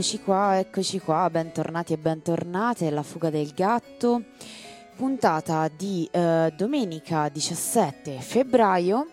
Eccoci qua, eccoci qua, bentornati e bentornate alla fuga del gatto, puntata di eh, domenica 17 febbraio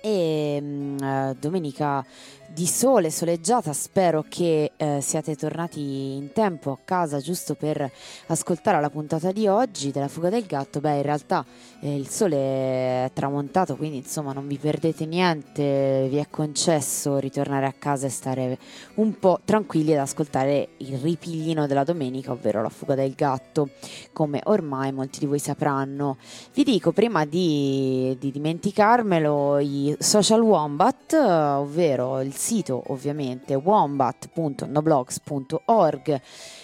e mm, eh, domenica di sole soleggiata, spero che eh, siate tornati in tempo a casa giusto per ascoltare la puntata di oggi della fuga del gatto. Beh, in realtà eh, il sole è tramontato, quindi insomma non vi perdete niente, vi è concesso ritornare a casa e stare un po' tranquilli ad ascoltare il ripiglino della domenica, ovvero la fuga del gatto, come ormai molti di voi sapranno. Vi dico prima di, di dimenticarmelo i social wombat, ovvero il sito ovviamente wombat.noblogs.org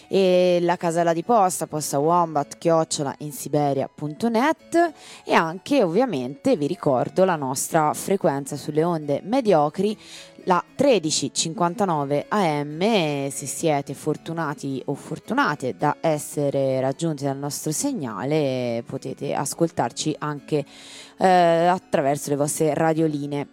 e la casella di posta posta wombat in siberia.net e anche ovviamente vi ricordo la nostra frequenza sulle onde mediocri la 1359 AM se siete fortunati o fortunate da essere raggiunti dal nostro segnale potete ascoltarci anche eh, attraverso le vostre radioline.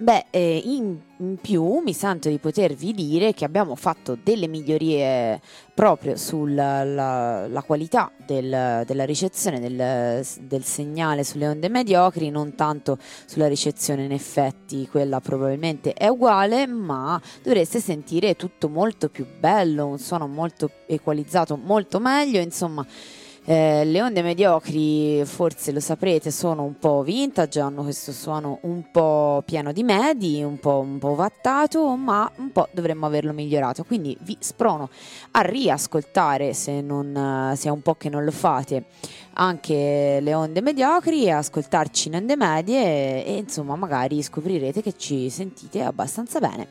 Beh, eh, in, in, più mi sento di potervi dire che abbiamo fatto delle migliorie proprio sulla la, la qualità del, della ricezione del, del, segnale sulle onde mediocri, non tanto sulla ricezione in effetti, quella probabilmente è uguale, ma dovreste sentire tutto molto più bello, un suono molto equalizzato, molto meglio, insomma eh, le onde mediocri, forse lo saprete, sono un po' vintage, hanno questo suono un po' pieno di medi, un po', un po vattato, ma un po' dovremmo averlo migliorato. Quindi vi sprono a riascoltare, se, non, se è un po' che non lo fate, anche le onde mediocri ascoltarci in onde medie e insomma magari scoprirete che ci sentite abbastanza bene.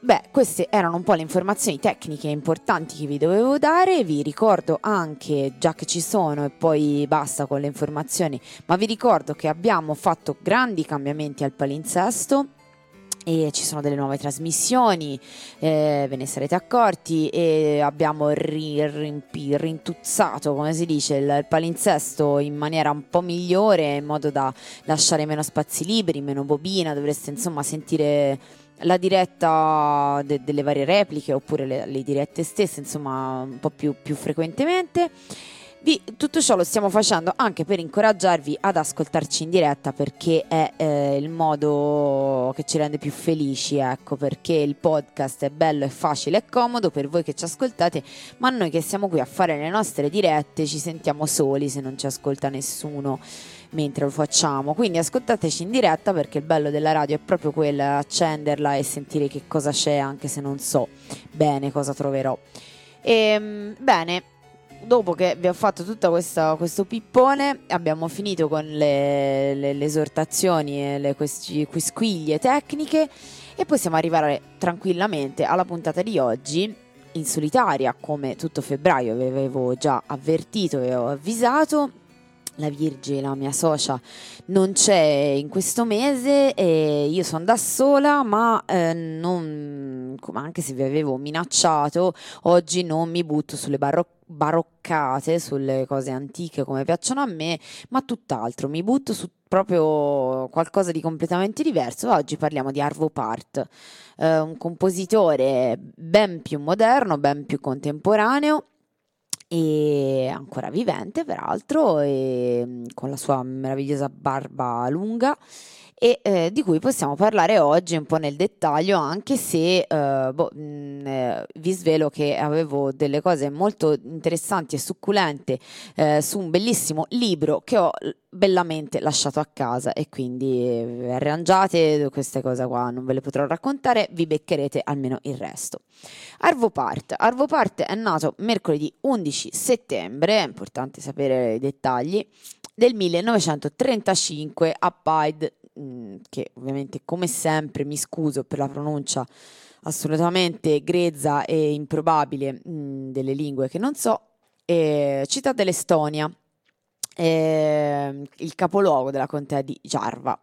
Beh, queste erano un po' le informazioni tecniche importanti che vi dovevo dare, vi ricordo anche, già che ci sono e poi basta con le informazioni, ma vi ricordo che abbiamo fatto grandi cambiamenti al palinsesto e ci sono delle nuove trasmissioni, eh, ve ne sarete accorti e abbiamo ri, ri, rintuzzato, come si dice, il, il, palinsesto in maniera un po' migliore, in modo da lasciare meno spazi liberi, meno bobina, dovreste insomma sentire la diretta de- delle varie repliche oppure le, le, dirette stesse, insomma, un po' più, più frequentemente. Vi, tutto ciò lo stiamo facendo anche per incoraggiarvi ad ascoltarci in diretta perché è eh, il modo che ci rende più felici, ecco, perché il podcast è bello, è facile, è comodo per voi che ci ascoltate, ma noi che siamo qui a fare le nostre dirette ci sentiamo soli se non ci ascolta nessuno mentre lo facciamo. Quindi ascoltateci in diretta perché il bello della radio è proprio quello, accenderla e sentire che cosa c'è anche se non so bene cosa troverò. E, ehm, bene, dopo che vi ho fatto tutto questo pippone, abbiamo finito con le, le, le esortazioni e le quisquiglie tecniche e possiamo arrivare tranquillamente alla puntata di oggi in solitaria, come tutto febbraio vi avevo già avvertito e ho avvisato la Virgi, la mia socia, non c'è in questo mese e io sono da sola, ma eh, non, anche se vi avevo minacciato, oggi non mi butto sulle barocche baroccate sulle cose antiche come piacciono a me, ma tutt'altro, mi butto su proprio qualcosa di completamente diverso. Oggi parliamo di Arvo Part, eh, un compositore ben più moderno, ben più contemporaneo e ancora vivente peraltro e mm, con la sua meravigliosa barba lunga e eh, di cui possiamo parlare oggi un po' nel dettaglio anche se eh, boh, mh, mm, eh, vi svelo che avevo delle cose molto interessanti e succulente eh, su un bellissimo libro che ho bellamente lasciato a casa e quindi eh, arrangiate queste cose qua non ve le potrò raccontare vi beccherete almeno il resto. Arvo Part. Arvo Part è nato mercoledì 11 settembre è importante sapere i dettagli del 1935 a Pied Mm, che ovviamente come sempre mi scuso per la pronuncia assolutamente grezza e improbabile mh, mm, delle lingue che non so, eh, città dell'Estonia, eh, il capoluogo della contea di Jarva.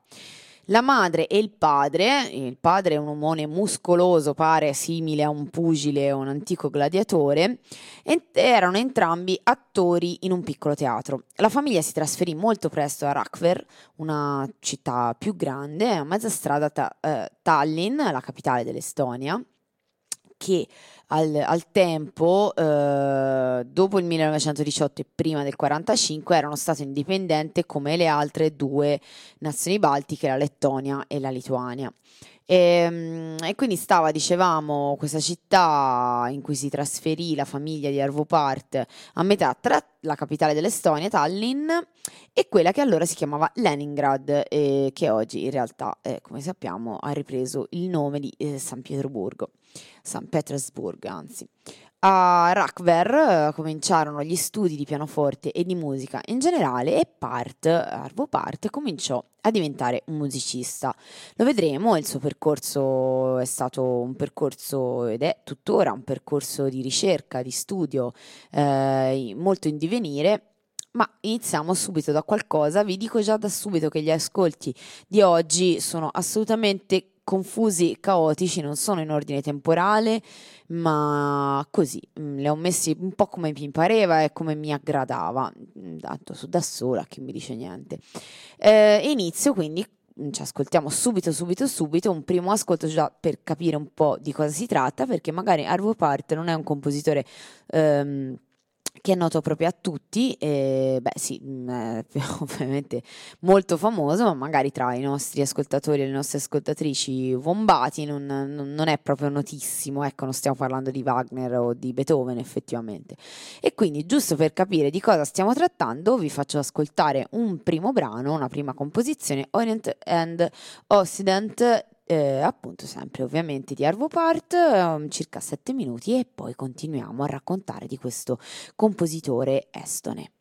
La madre e il padre, il padre è un omone muscoloso, pare simile a un pugile o un antico gladiatore, erano entrambi attori in un piccolo teatro. La famiglia si trasferì molto presto a Rakver, una città più grande, a mezza strada ta- eh, Tallinn, la capitale dell'Estonia, che al, al tempo, eh, dopo il 1918 e prima del 1945, era uno Stato indipendente come le altre due nazioni baltiche, la Lettonia e la Lituania. E, ehm, e, quindi stava, dicevamo, questa città in cui si trasferì la famiglia di Arvo Part a metà tra la capitale dell'Estonia, Tallinn, e quella che allora si chiamava Leningrad, eh, che oggi in realtà, eh, come sappiamo, ha ripreso il nome di eh, San Pietroburgo, San Petersburg, anzi. A Rakver uh, cominciarono gli studi di pianoforte e di musica in generale e Part, Arvo Part, cominciò a diventare un musicista. Lo vedremo, il suo percorso è stato un percorso ed è tuttora un percorso di ricerca, di studio eh, molto in divenire. Ma iniziamo subito da qualcosa, vi dico già da subito che gli ascolti di oggi sono assolutamente confusi caotici, non sono in ordine temporale, ma così, mm, li ho messi un po' come mi pareva e come mi aggradava, mm, tanto su da sola che mi dice niente. Eh, inizio quindi mm, ci ascoltiamo subito, subito, subito un primo ascolto già per capire un po' di cosa si tratta, perché magari Arvo Part non è un compositore ehm, che è noto proprio a tutti, e, beh sì, mm, è ovviamente molto famoso, ma magari tra i nostri ascoltatori e le nostre ascoltatrici vombati non, non, è proprio notissimo, ecco, non stiamo parlando di Wagner o di Beethoven effettivamente. E quindi, giusto per capire di cosa stiamo trattando, vi faccio ascoltare un primo brano, una prima composizione, Orient and Occident eh, appunto sempre ovviamente di Arvo Part, um, circa 7 minuti e poi continuiamo a raccontare di questo compositore estone.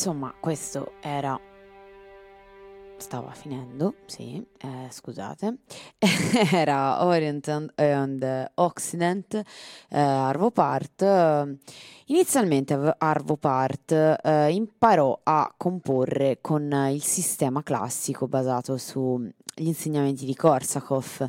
Insomma, questo era stava finendo, sì, eh, scusate, era Orient and, Occident, eh, Arvo Part. Inizialmente Arvo Part eh, imparò a comporre con il sistema classico basato sugli insegnamenti di Korsakov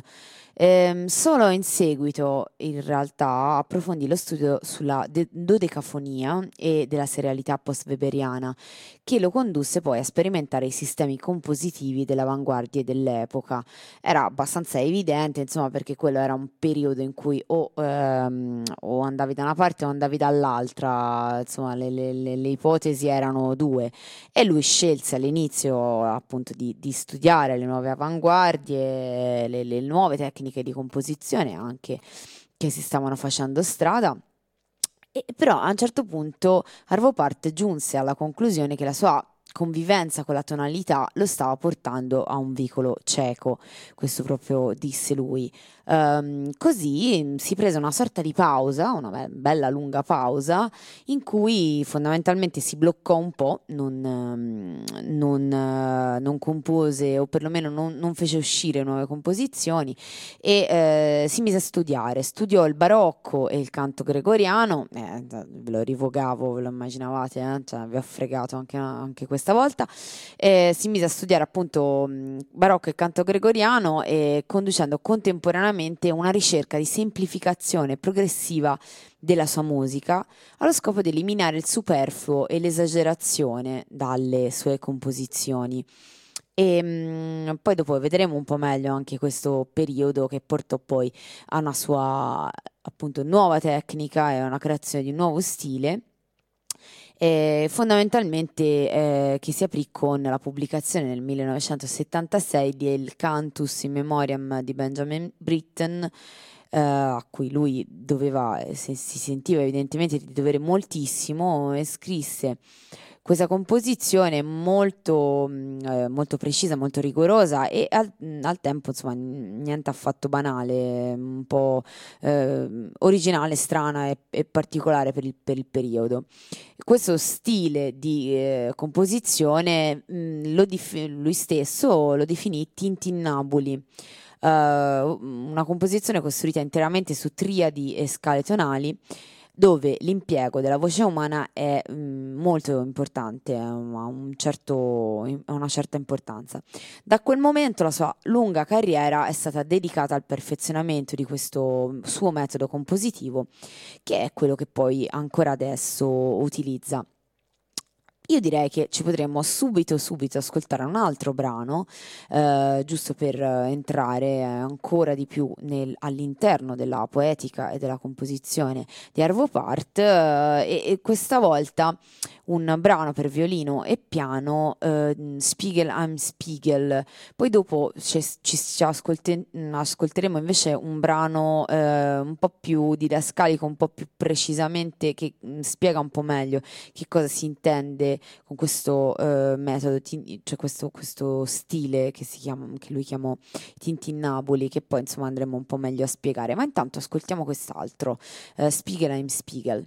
Ehm, solo in seguito, in realtà, approfondì lo studio sulla de- dodecafonia e della serialità post-weberiana, che lo condusse poi a sperimentare i sistemi compositivi dell'avanguardia dell'epoca. Era abbastanza evidente, insomma, perché quello era un periodo in cui o, ehm, o andavi da una parte o andavi dall'altra, insomma, le, le, le, le, ipotesi erano due. E lui scelse all'inizio appunto di, di studiare le nuove avanguardie, le, le nuove tecniche tecniche di composizione anche che si stavano facendo strada. E però a un certo punto Arvo Part giunse alla conclusione che la sua convivenza con la tonalità lo stava portando a un vicolo cieco, questo proprio disse lui. Um, così si prese una sorta di pausa, una bella lunga pausa, in cui fondamentalmente si bloccò un po', non, um, non, uh, non compose o perlomeno non, non, fece uscire nuove composizioni e uh, si mise a studiare. Studiò il barocco e il canto gregoriano, eh, ve lo rivogavo, ve lo immaginavate, eh? cioè, vi ho fregato anche, anche questa volta. Eh, si mise a studiare appunto barocco e canto gregoriano e conducendo contemporaneamente contemporaneamente una ricerca di semplificazione progressiva della sua musica allo scopo di eliminare il superfluo e l'esagerazione dalle sue composizioni. E mh, mm, poi dopo vedremo un po' meglio anche questo periodo che portò poi a una sua appunto nuova tecnica e a una creazione di un nuovo stile eh, fondamentalmente eh, che si aprì con la pubblicazione nel 1976 del Cantus in Memoriam di Benjamin Britten, eh, a cui lui doveva, se, si sentiva evidentemente di dovere moltissimo, e scrisse questa composizione molto, mm, eh, molto precisa, molto rigorosa e al, mm, al, tempo insomma niente affatto banale, un po' eh, originale, strana e, e particolare per il, per il, periodo. Questo stile di eh, composizione mh, mm, dif- lui stesso lo definì tintinnabuli. Uh, una composizione costruita interamente su triadi e scale tonali dove l'impiego della voce umana è mm, molto importante, ha un certo, una certa importanza. Da quel momento la sua lunga carriera è stata dedicata al perfezionamento di questo suo metodo compositivo, che è quello che poi ancora adesso utilizza. Io direi che ci potremmo subito, subito ascoltare un altro brano, eh, giusto per entrare ancora di più nel, all'interno della poetica e della composizione di Arvo Part, eh, e, e, questa volta un brano per violino e piano, eh, Spiegel I'm Spiegel. Poi dopo ci, ci, ci ascolte, ascolteremo invece un brano eh, un po' più didascalico, un po' più precisamente, che mh, spiega un po' meglio che cosa si intende con questo uh, metodo, cioè questo, questo, stile che, chiama, che lui chiamò Tintinnaboli, che poi insomma andremo un po' meglio a spiegare. Ma intanto ascoltiamo quest'altro, uh, Spiegel I'm Spiegel.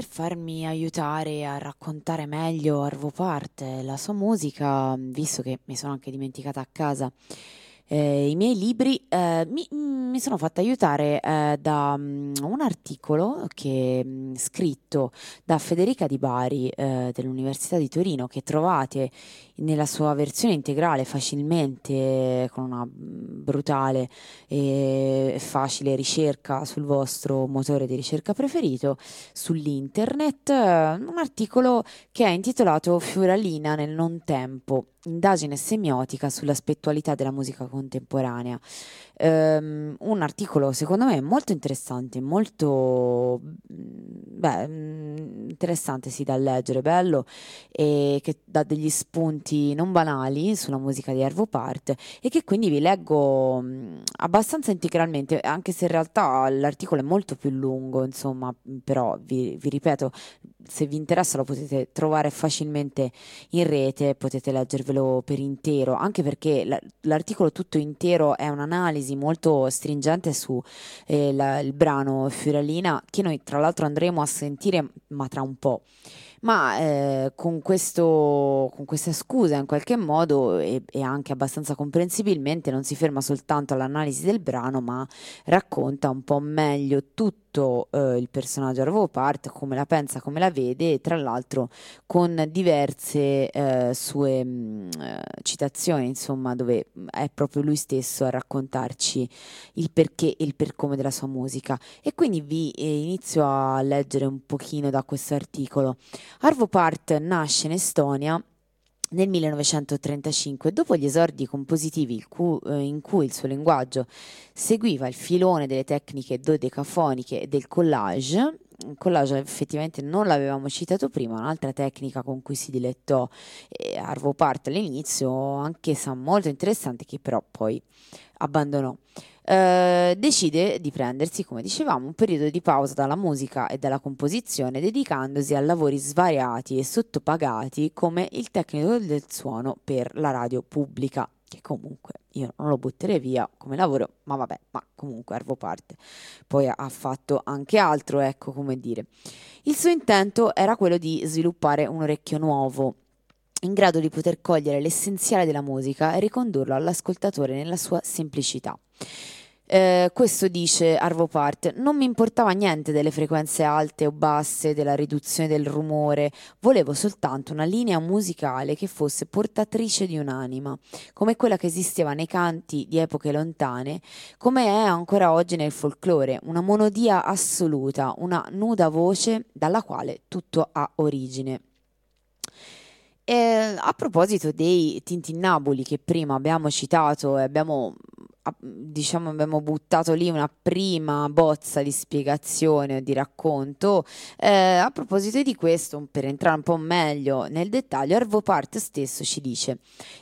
Per farmi aiutare a raccontare meglio Arvo Part, la sua musica, visto che mi sono anche dimenticata a casa. Eh, i miei libri, eh, mi, mi, sono fatta aiutare eh, da um, un articolo che, um, scritto da Federica Di Bari eh, dell'Università di Torino che trovate nella sua versione integrale facilmente con una mm, brutale e facile ricerca sul vostro motore di ricerca preferito sull'internet, un articolo che è intitolato Fioralina nel non tempo indagine semiotica sull'aspettualità della musica contemporanea. Um, un articolo secondo me molto interessante, molto beh, interessante sì da leggere, bello e che dà degli spunti non banali sulla musica di Ervo Part e che quindi vi leggo abbastanza integralmente, anche se in realtà l'articolo è molto più lungo, insomma, però vi, vi ripeto, se vi interessa lo potete trovare facilmente in rete, potete leggervelo per intero, anche perché l'articolo tutto intero è un'analisi molto stringente su eh, la, il brano Fiorellina che noi tra l'altro andremo a sentire ma tra un po' ma eh, con, questo, con, questa scusa in qualche modo e, e, anche abbastanza comprensibilmente non si ferma soltanto all'analisi del brano ma racconta un po' meglio tutto eh, il personaggio. Arvo Part, come la pensa, come la vede e tra l'altro con diverse eh, sue mh, mm, eh, citazioni insomma dove è proprio lui stesso a raccontarci il perché e il per come della sua musica. E quindi vi eh, inizio a leggere un pochino da questo articolo. Arvo Part nasce in Estonia nel 1935, dopo gli esordi compositivi eh, in cui il suo linguaggio seguiva il filone delle tecniche dodecafoniche e del collage, il collage effettivamente non l'avevamo citato prima, un'altra tecnica con cui si dilettò Arvo Part all'inizio, anch'essa molto interessante che però poi abbandonò. Eh, decide di prendersi, come dicevamo, un periodo di pausa dalla musica e dalla composizione, dedicandosi a lavori svariati e sottopagati come il tecnico del suono per la radio pubblica, che comunque io non lo butterei via come lavoro, ma vabbè, ma comunque Arvo parte. Poi ha fatto anche altro, ecco come dire. Il suo intento era quello di sviluppare un orecchio nuovo in grado di poter cogliere l'essenziale della musica e ricondurlo all'ascoltatore nella sua semplicità. Eh, questo dice Arvo Part, non mi importava niente delle frequenze alte o basse, della riduzione del rumore, volevo soltanto una linea musicale che fosse portatrice di un'anima, come quella che esisteva nei canti di epoche lontane, come è ancora oggi nel folklore, una monodia assoluta, una nuda voce dalla quale tutto ha origine. E a proposito dei tintinnabuli che prima abbiamo citato e abbiamo diciamo abbiamo buttato lì una prima bozza di spiegazione o di racconto eh, a proposito di questo per entrare un po' meglio nel dettaglio Arvo Part stesso ci dice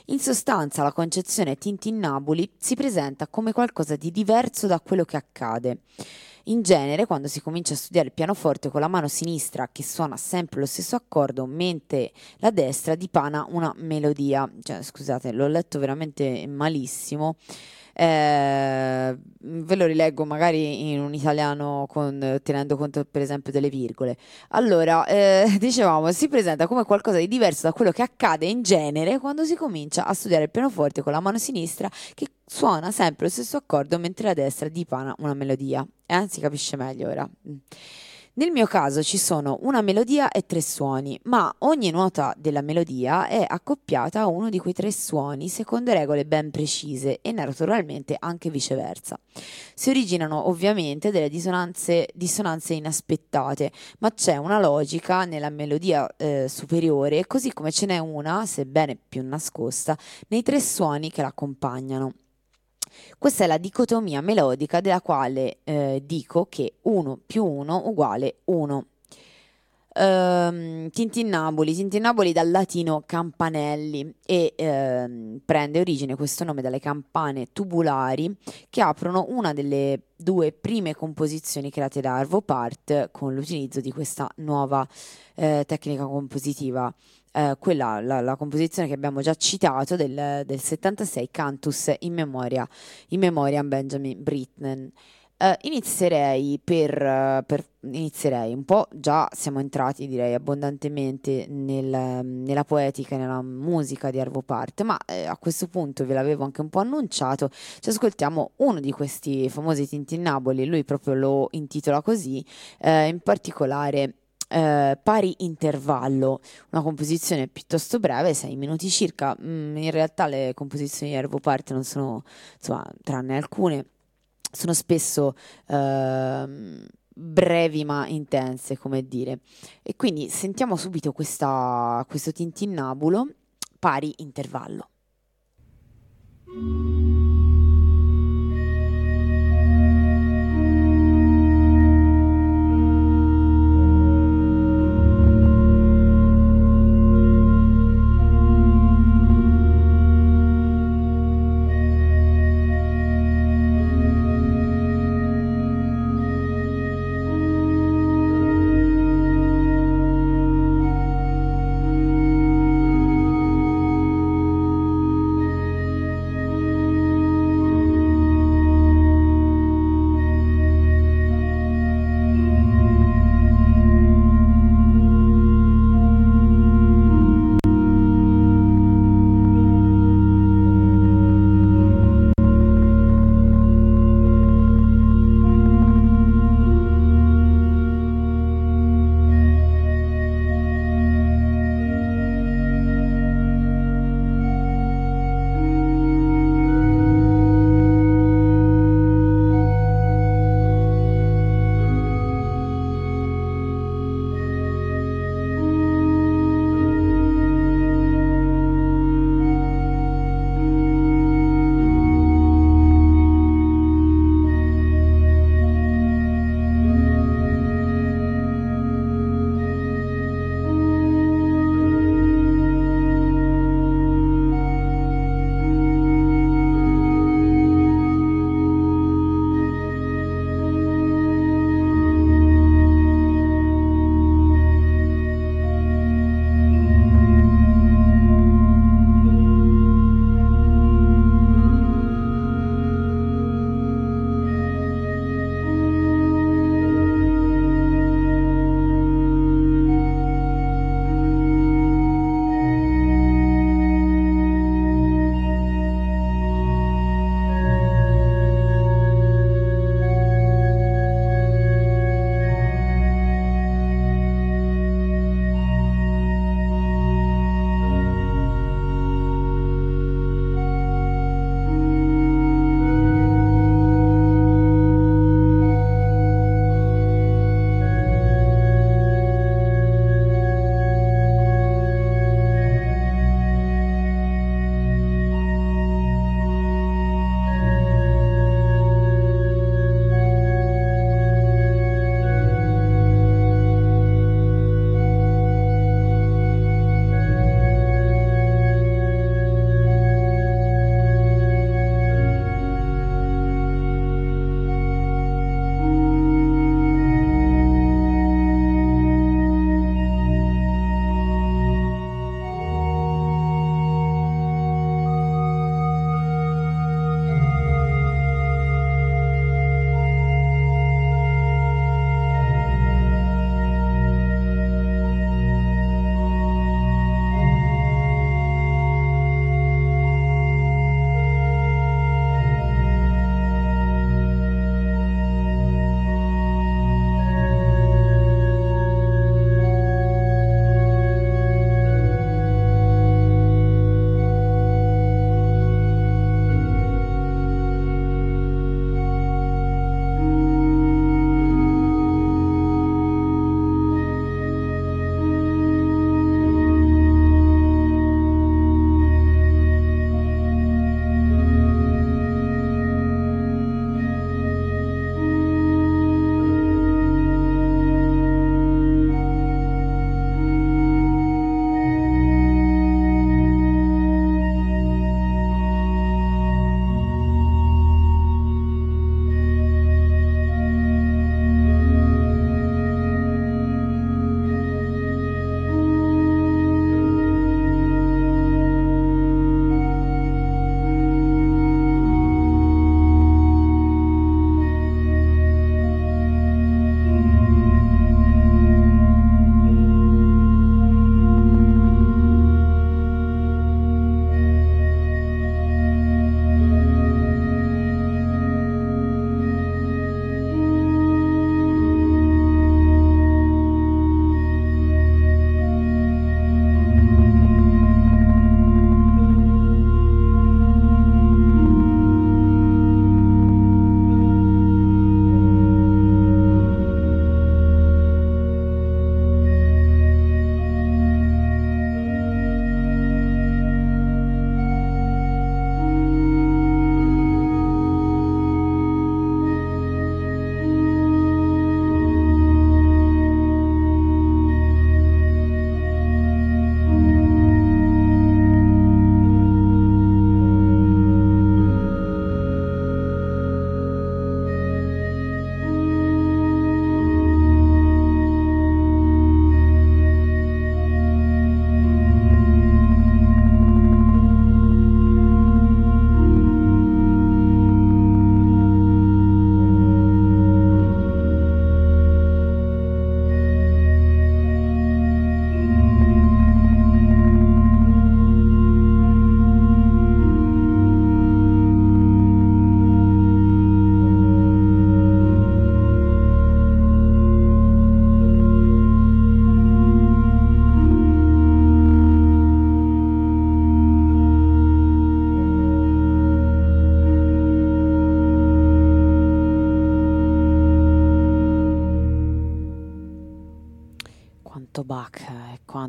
in sostanza la concezione tintinnabuli si presenta come qualcosa di diverso da quello che accade in genere, quando si comincia a studiare il pianoforte con la mano sinistra che suona sempre lo stesso accordo, mentre la destra dipana una melodia. Cioè, scusate, l'ho letto veramente malissimo. Eh, ve lo rileggo magari in un italiano con, tenendo conto per esempio delle virgole. Allora, eh, dicevamo, si presenta come qualcosa di diverso da quello che accade in genere quando si comincia a studiare il pianoforte con la mano sinistra che suona sempre lo stesso accordo mentre la destra dipana una melodia. E anzi capisce meglio ora. Nel mio caso ci sono una melodia e tre suoni, ma ogni nota della melodia è accoppiata a uno di quei tre suoni secondo regole ben precise e naturalmente anche viceversa. Si originano ovviamente delle dissonanze, dissonanze inaspettate, ma c'è una logica nella melodia eh, superiore, così come ce n'è una, sebbene più nascosta, nei tre suoni che l'accompagnano. Questa è la dicotomia melodica della quale eh, dico che 1 più 1 uguale 1. Uh, Tintinnabuli, Tintinnabuli dal latino campanelli e uh, prende origine questo nome dalle campane tubulari che aprono una delle due prime composizioni create da Arvo Part con l'utilizzo di questa nuova uh, tecnica compositiva eh, quella, la, la, composizione che abbiamo già citato del, del 76, Cantus in memoria, in memoria Benjamin Britten. Uh, inizierei per, per, inizierei un po', già siamo entrati direi abbondantemente nel, nella poetica e nella musica di Arvo Part, ma eh, a questo punto ve l'avevo anche un po' annunciato, ci ascoltiamo uno di questi famosi Tintinnaboli, lui proprio lo intitola così, eh, in particolare eh, pari intervallo, una composizione piuttosto breve, 6 minuti circa, mm, in realtà le composizioni di Arvo Part non sono, insomma, tranne alcune, sono spesso uh, brevi ma intense, come dire. E quindi sentiamo subito questa, questo tintinnabulo pari intervallo.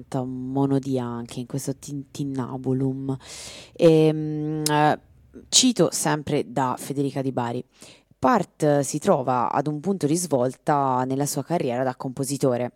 Quanta monodia anche in questo Tintinnabulum. E, ehm, eh, cito sempre da Federica Di Bari. Part si trova ad un punto di svolta nella sua carriera da compositore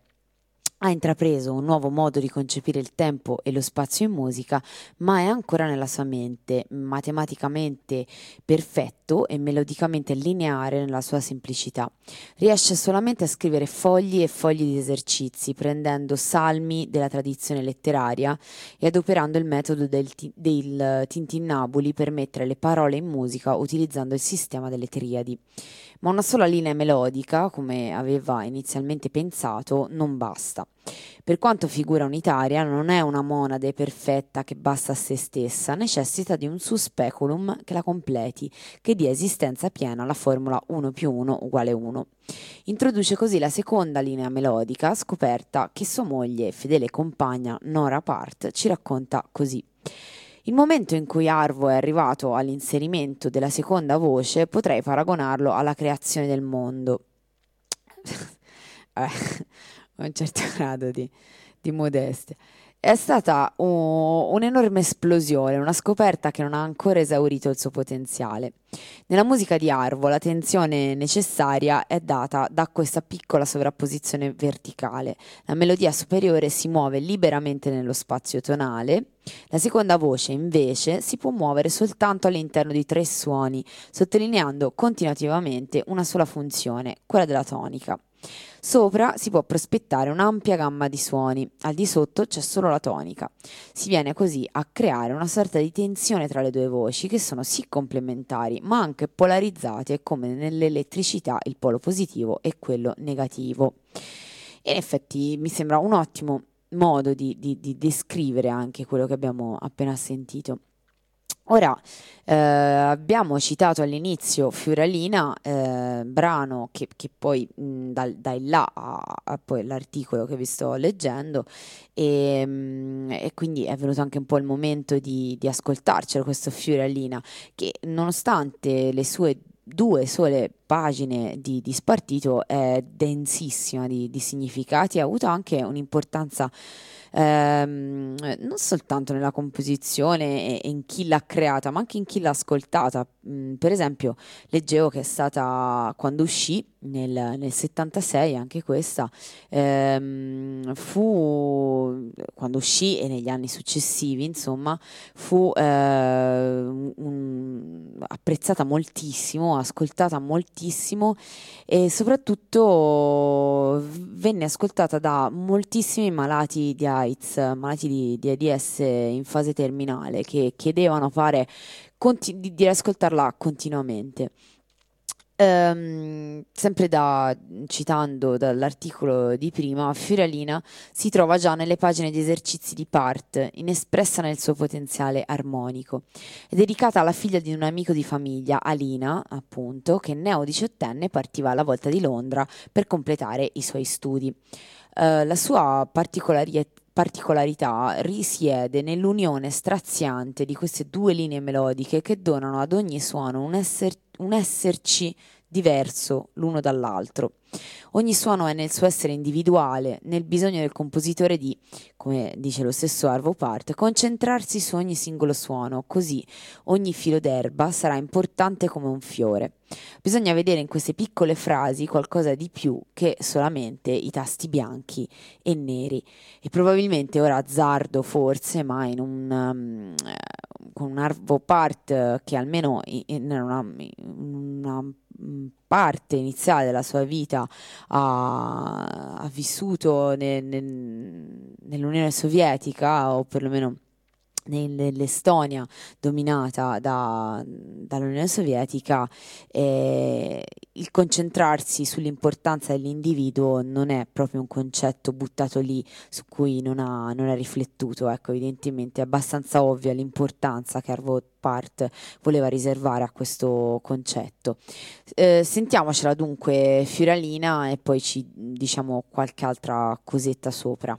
ha intrapreso un nuovo modo di concepire il tempo e lo spazio in musica, ma è ancora nella sua mente, matematicamente perfetto e melodicamente lineare nella sua semplicità. Riesce solamente a scrivere fogli e fogli di esercizi, prendendo salmi della tradizione letteraria e adoperando il metodo del, del tintinnabuli per mettere le parole in musica utilizzando il sistema delle triadi ma una sola linea melodica, come aveva inizialmente pensato, non basta. Per quanto figura unitaria, non è una monade perfetta che basta a se stessa, necessita di un suspeculum che la completi, che dia esistenza piena alla formula 1 più 1 uguale 1. Introduce così la seconda linea melodica, scoperta che sua moglie, fedele compagna Nora Part, ci racconta così. Il momento in cui Arvo è arrivato all'inserimento della seconda voce potrei paragonarlo alla creazione del mondo. eh, un certo grado di, di modestia. È stata un, un'enorme esplosione, una scoperta che non ha ancora esaurito il suo potenziale. Nella musica di Arvo la tensione necessaria è data da questa piccola sovrapposizione verticale. La melodia superiore si muove liberamente nello spazio tonale, la seconda voce invece si può muovere soltanto all'interno di tre suoni, sottolineando continuativamente una sola funzione, quella della tonica. Sopra si può prospettare un'ampia gamma di suoni, al di sotto c'è solo la tonica. Si viene così a creare una sorta di tensione tra le due voci che sono sì complementari ma anche polarizzate come nell'elettricità il polo positivo e quello negativo. E in effetti mi sembra un ottimo modo di, di, di descrivere anche quello che abbiamo appena sentito. Ora, eh, abbiamo citato all'inizio Fioralina, eh, brano che, che poi mh, dal, dai là a, a, poi l'articolo che vi sto leggendo e, mh, e, quindi è venuto anche un po' il momento di, di ascoltarcelo questo Fioralina che nonostante le sue due sole pagine di, di spartito è densissima di, di significati, ha avuto anche un'importanza ehm, non soltanto nella composizione e in chi l'ha creata, ma anche in chi l'ha ascoltata. Mm, per esempio, leggevo che è stata quando uscì nel, nel 76, anche questa, ehm, fu quando uscì e negli anni successivi, insomma, fu eh, un, apprezzata moltissimo, ascoltata moltissimo e soprattutto venne ascoltata da moltissimi malati di AIDS, malati di, di AIDS in fase terminale che chiedevano fare, conti- di, di ascoltarla continuamente. Um, sempre da, citando dall'articolo di prima, Fioralina si trova già nelle pagine di esercizi di Part, inespressa nel suo potenziale armonico. È dedicata alla figlia di un amico di famiglia, Alina, appunto, che neo diciottenne partiva alla volta di Londra per completare i suoi studi. Uh, la sua particolarità particolarità risiede nell'unione straziante di queste due linee melodiche che donano ad ogni suono un, esser, un esserci diverso l'uno dall'altro. Ogni suono è nel suo essere individuale, nel bisogno del compositore di, come dice lo stesso Arvo Part, concentrarsi su ogni singolo suono, così ogni filo d'erba sarà importante come un fiore. Bisogna vedere in queste piccole frasi qualcosa di più che solamente i tasti bianchi e neri. E probabilmente ora azzardo, forse, ma in un, um, con un Arvo Part che almeno in una, in una parte iniziale della sua vita ha, ha vissuto ne, ne, nell'Unione Sovietica o perlomeno nell'Estonia dominata da, dall'Unione Sovietica eh, il concentrarsi sull'importanza dell'individuo non è proprio un concetto buttato lì su cui non ha, non ha riflettuto. Ecco evidentemente è abbastanza ovvia l'importanza che Arvo Part voleva riservare a questo concetto. Eh, sentiamocela dunque Fioralina e poi ci diciamo qualche altra cosetta sopra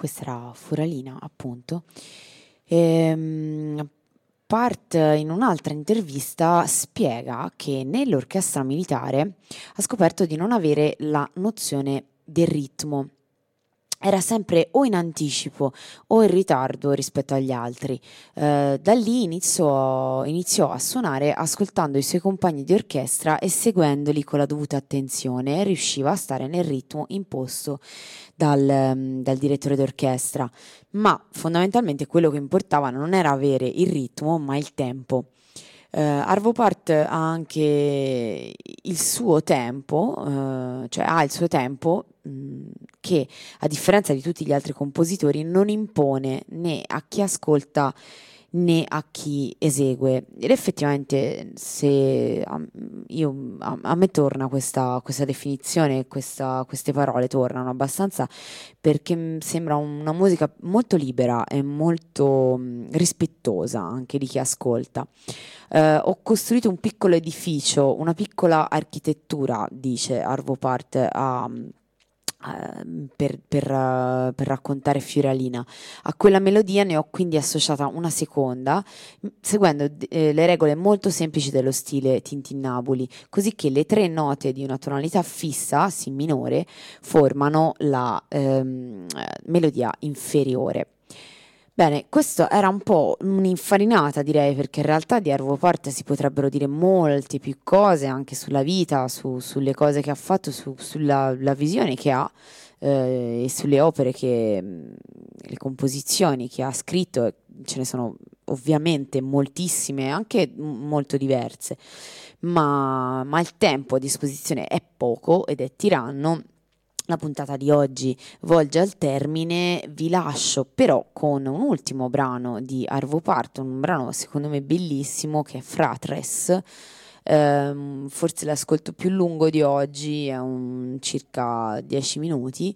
questa era Furalina appunto. Ehm, Part in un'altra intervista spiega che nell'orchestra militare ha scoperto di non avere la nozione del ritmo era sempre o in anticipo o in ritardo rispetto agli altri. Eh, da lì iniziò, iniziò, a suonare ascoltando i suoi compagni di orchestra e seguendoli con la dovuta attenzione e riusciva a stare nel ritmo imposto dal, mm, dal direttore d'orchestra. Ma fondamentalmente quello che importava non era avere il ritmo, ma il tempo. Uh, Arvo Part ha anche il suo tempo, uh, cioè ha il suo tempo mm, che a differenza di tutti gli altri compositori non impone né a chi ascolta né a chi esegue. Ed effettivamente se a, io, a, a me torna questa, questa definizione, questa, queste parole tornano abbastanza perché sembra una musica molto libera e molto mh, rispettosa anche di chi ascolta. Uh, ho costruito un piccolo edificio, una piccola architettura, dice Arvo Part a, Ehm, per, per, uh, per, raccontare Fioralina. A quella melodia ne ho quindi associata una seconda, seguendo eh, le regole molto semplici dello stile Tintinnabuli, così che le tre note di una tonalità fissa, Si minore, formano la ehm, melodia inferiore. Bene, questo era un po' un'infarinata direi perché in realtà di Arvo Part si potrebbero dire molte più cose anche sulla vita, su, sulle cose che ha fatto, su, sulla visione che ha eh, e sulle opere che, le composizioni che ha scritto, ce ne sono ovviamente moltissime, anche molto diverse, ma, ma il tempo a disposizione è poco ed è tiranno la puntata di oggi volge al termine, vi lascio però con un ultimo brano di Arvo Parton, un brano secondo me bellissimo che è Fratres. Um, forse l'ascolto più lungo di oggi, è un circa 10 minuti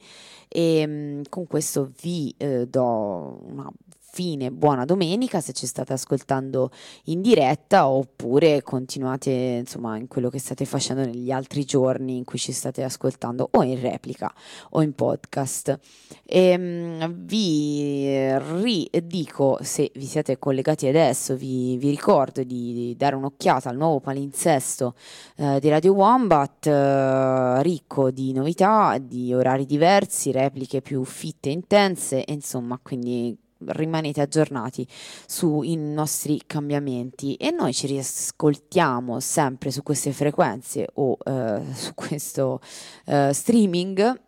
e um, con questo vi uh, do una fine buona domenica se ci state ascoltando in diretta oppure continuate insomma in quello che state facendo negli altri giorni in cui ci state ascoltando o in replica o in podcast. E, ehm, vi ridico se vi siete collegati adesso vi, vi ricordo di, dare un'occhiata al nuovo palinsesto eh, di Radio Wombat eh, ricco di novità di orari diversi repliche più fitte e intense e insomma quindi rimanete aggiornati sui nostri cambiamenti e noi ci riascoltiamo sempre su queste frequenze o eh, su questo eh, streaming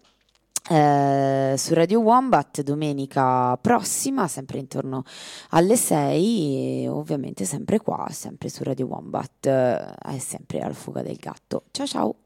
eh, su Radio Wombat domenica prossima, sempre intorno alle 6 e ovviamente sempre qua, sempre su Radio Wombat eh, è sempre alla fuga del gatto. Ciao ciao!